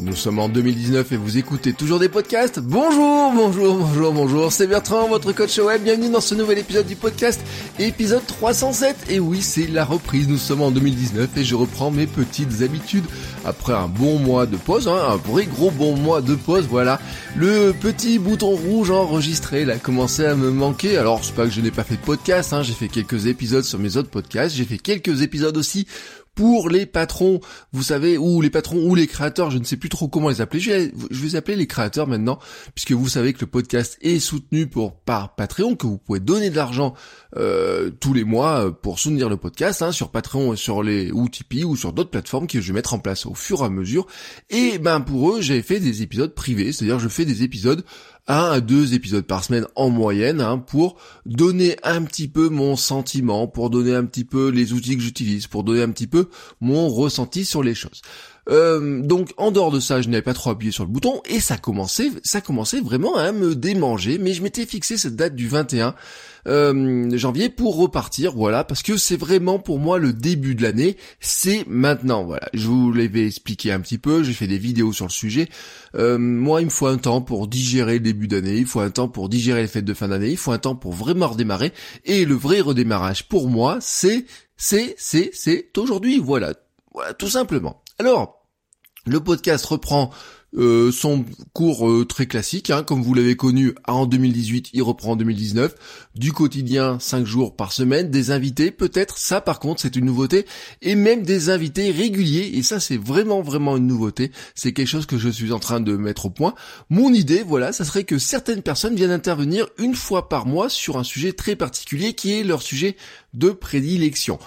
Nous sommes en 2019 et vous écoutez toujours des podcasts. Bonjour, bonjour, bonjour, bonjour. C'est Bertrand, votre coach web. Bienvenue dans ce nouvel épisode du podcast, épisode 307. Et oui, c'est la reprise. Nous sommes en 2019 et je reprends mes petites habitudes après un bon mois de pause, hein, un vrai gros bon mois de pause. Voilà, le petit bouton rouge enregistré, a commencé à me manquer. Alors, c'est pas que je n'ai pas fait de podcast, hein, j'ai fait quelques épisodes sur mes autres podcasts, j'ai fait quelques épisodes aussi pour les patrons, vous savez, ou les patrons ou les créateurs, je ne sais plus trop comment les appeler. Je vais, vais appeler les créateurs maintenant, puisque vous savez que le podcast est soutenu par Patreon, que vous pouvez donner de l'argent euh, tous les mois euh, pour soutenir le podcast hein, sur Patreon, sur les ou ou sur d'autres plateformes que je vais mettre en place au fur et à mesure. Et ben pour eux, j'ai fait des épisodes privés, c'est-à-dire je fais des épisodes un à deux épisodes par semaine en moyenne hein, pour donner un petit peu mon sentiment, pour donner un petit peu les outils que j'utilise, pour donner un petit peu mon ressenti sur les choses. Euh, donc en dehors de ça, je n'avais pas trop appuyé sur le bouton et ça commençait, ça commençait vraiment à me démanger. Mais je m'étais fixé cette date du 21 euh, janvier pour repartir, voilà, parce que c'est vraiment pour moi le début de l'année. C'est maintenant, voilà. Je vous l'avais expliqué un petit peu, j'ai fait des vidéos sur le sujet. Euh, moi, il me faut un temps pour digérer le début d'année, il faut un temps pour digérer les fêtes de fin d'année, il faut un temps pour vraiment redémarrer. Et le vrai redémarrage pour moi, c'est, c'est, c'est, c'est aujourd'hui, voilà, voilà, tout simplement. Alors, le podcast reprend euh, son cours euh, très classique, hein, comme vous l'avez connu en 2018, il reprend en 2019, du quotidien 5 jours par semaine, des invités peut-être, ça par contre c'est une nouveauté, et même des invités réguliers, et ça c'est vraiment vraiment une nouveauté, c'est quelque chose que je suis en train de mettre au point. Mon idée, voilà, ça serait que certaines personnes viennent intervenir une fois par mois sur un sujet très particulier qui est leur sujet de prédilection.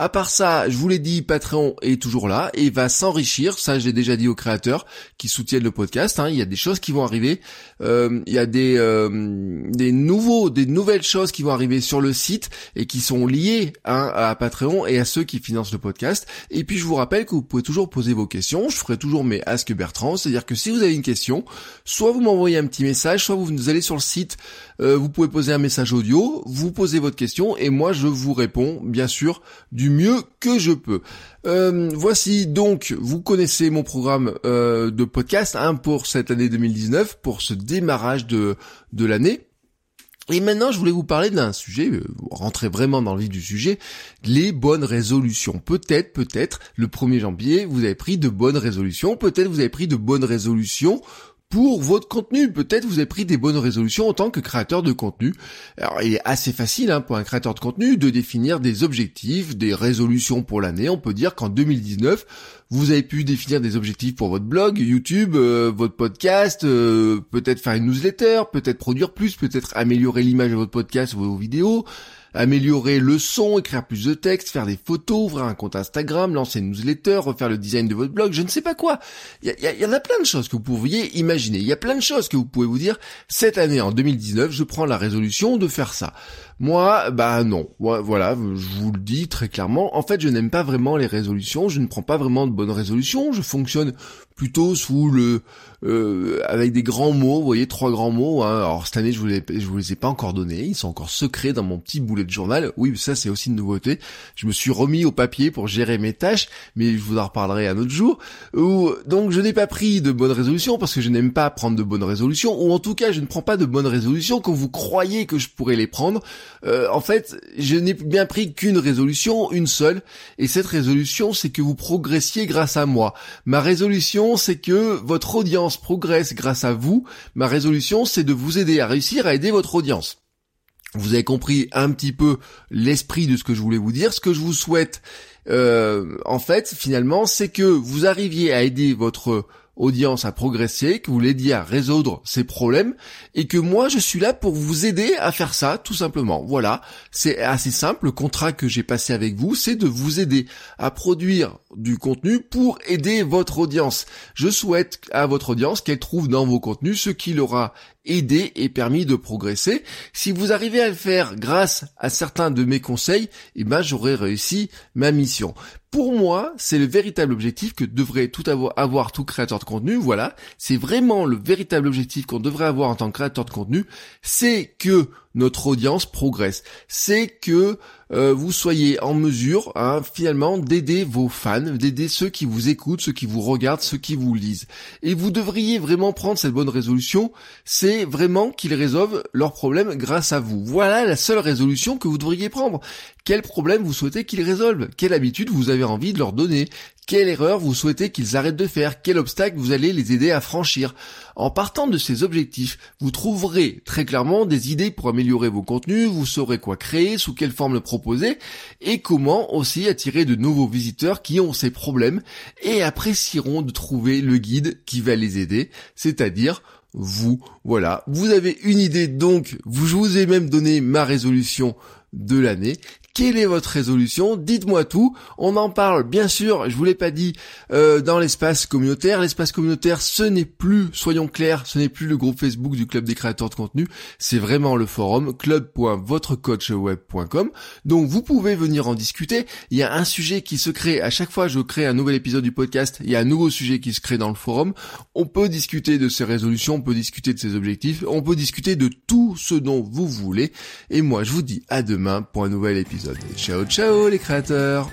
À part ça, je vous l'ai dit, Patreon est toujours là et va s'enrichir. Ça, j'ai déjà dit aux créateurs qui soutiennent le podcast. Hein. il y a des choses qui vont arriver. Euh, il y a des euh, des nouveaux, des nouvelles choses qui vont arriver sur le site et qui sont liées hein, à Patreon et à ceux qui financent le podcast. Et puis, je vous rappelle que vous pouvez toujours poser vos questions. Je ferai toujours mes Ask Bertrand, c'est-à-dire que si vous avez une question, soit vous m'envoyez un petit message, soit vous allez sur le site. Euh, vous pouvez poser un message audio, vous posez votre question et moi je vous réponds, bien sûr, du mieux que je peux. Euh, voici donc, vous connaissez mon programme euh, de podcast hein, pour cette année 2019, pour ce démarrage de, de l'année. Et maintenant, je voulais vous parler d'un sujet, rentrer vraiment dans le vif du sujet, les bonnes résolutions. Peut-être, peut-être, le 1er janvier, vous avez pris de bonnes résolutions. Peut-être vous avez pris de bonnes résolutions pour votre contenu. Peut-être vous avez pris des bonnes résolutions en tant que créateur de contenu. Alors il est assez facile hein, pour un créateur de contenu de définir des objectifs, des résolutions pour l'année. On peut dire qu'en 2019, vous avez pu définir des objectifs pour votre blog, YouTube, euh, votre podcast, euh, peut-être faire une newsletter, peut-être produire plus, peut-être améliorer l'image de votre podcast ou vos vidéos, améliorer le son, écrire plus de texte, faire des photos, ouvrir un compte Instagram, lancer une newsletter, refaire le design de votre blog, je ne sais pas quoi. Il y, en a plein de choses que vous pourriez imaginer. Il y a plein de choses que vous pouvez vous dire, cette année, en 2019, je prends la résolution de faire ça. Moi, bah non. Voilà, je vous le dis très clairement. En fait, je n'aime pas vraiment les résolutions. Je ne prends pas vraiment de bonnes résolutions. Je fonctionne plutôt sous le euh, avec des grands mots, vous voyez trois grands mots. Hein. Alors cette année je vous les vous les ai pas encore donnés, ils sont encore secrets dans mon petit boulet de journal. Oui, ça c'est aussi une nouveauté. Je me suis remis au papier pour gérer mes tâches, mais je vous en reparlerai un autre jour. donc je n'ai pas pris de bonnes résolutions parce que je n'aime pas prendre de bonnes résolutions, ou en tout cas je ne prends pas de bonnes résolutions quand vous croyez que je pourrais les prendre. Euh, en fait, je n'ai bien pris qu'une résolution, une seule, et cette résolution c'est que vous progressiez grâce à moi. Ma résolution c'est que votre audience progresse grâce à vous. Ma résolution, c'est de vous aider à réussir à aider votre audience. Vous avez compris un petit peu l'esprit de ce que je voulais vous dire. Ce que je vous souhaite, euh, en fait, finalement, c'est que vous arriviez à aider votre audience à progresser, que vous l'aidiez à résoudre ses problèmes, et que moi je suis là pour vous aider à faire ça, tout simplement. Voilà, c'est assez simple, le contrat que j'ai passé avec vous, c'est de vous aider à produire du contenu pour aider votre audience. Je souhaite à votre audience qu'elle trouve dans vos contenus ce qui l'aura aidé et permis de progresser. Si vous arrivez à le faire grâce à certains de mes conseils, eh ben j'aurai réussi ma mission. Pour moi, c'est le véritable objectif que devrait tout avoir, avoir tout créateur de contenu. Voilà, c'est vraiment le véritable objectif qu'on devrait avoir en tant que créateur de contenu, c'est que notre audience progresse. C'est que euh, vous soyez en mesure hein, finalement d'aider vos fans, d'aider ceux qui vous écoutent, ceux qui vous regardent, ceux qui vous lisent. Et vous devriez vraiment prendre cette bonne résolution, c'est vraiment qu'ils résolvent leurs problèmes grâce à vous. Voilà la seule résolution que vous devriez prendre. Quel problème vous souhaitez qu'ils résolvent? Quelle habitude vous avez envie de leur donner? Quelle erreur vous souhaitez qu'ils arrêtent de faire? Quel obstacle vous allez les aider à franchir? En partant de ces objectifs, vous trouverez très clairement des idées pour améliorer vos contenus, vous saurez quoi créer, sous quelle forme le proposer, et comment aussi attirer de nouveaux visiteurs qui ont ces problèmes et apprécieront de trouver le guide qui va les aider, c'est-à-dire vous. Voilà, vous avez une idée donc, je vous ai même donné ma résolution de l'année. Quelle est votre résolution? Dites-moi tout. On en parle, bien sûr, je vous l'ai pas dit, euh, dans l'espace communautaire. L'espace communautaire, ce n'est plus, soyons clairs, ce n'est plus le groupe Facebook du Club des créateurs de contenu. C'est vraiment le forum club.votrecoachweb.com. Donc vous pouvez venir en discuter. Il y a un sujet qui se crée à chaque fois je crée un nouvel épisode du podcast. Il y a un nouveau sujet qui se crée dans le forum. On peut discuter de ces résolutions, on peut discuter de ses objectifs, on peut discuter de tout ce dont vous voulez. Et moi, je vous dis à demain pour un nouvel Ciao ciao les créateurs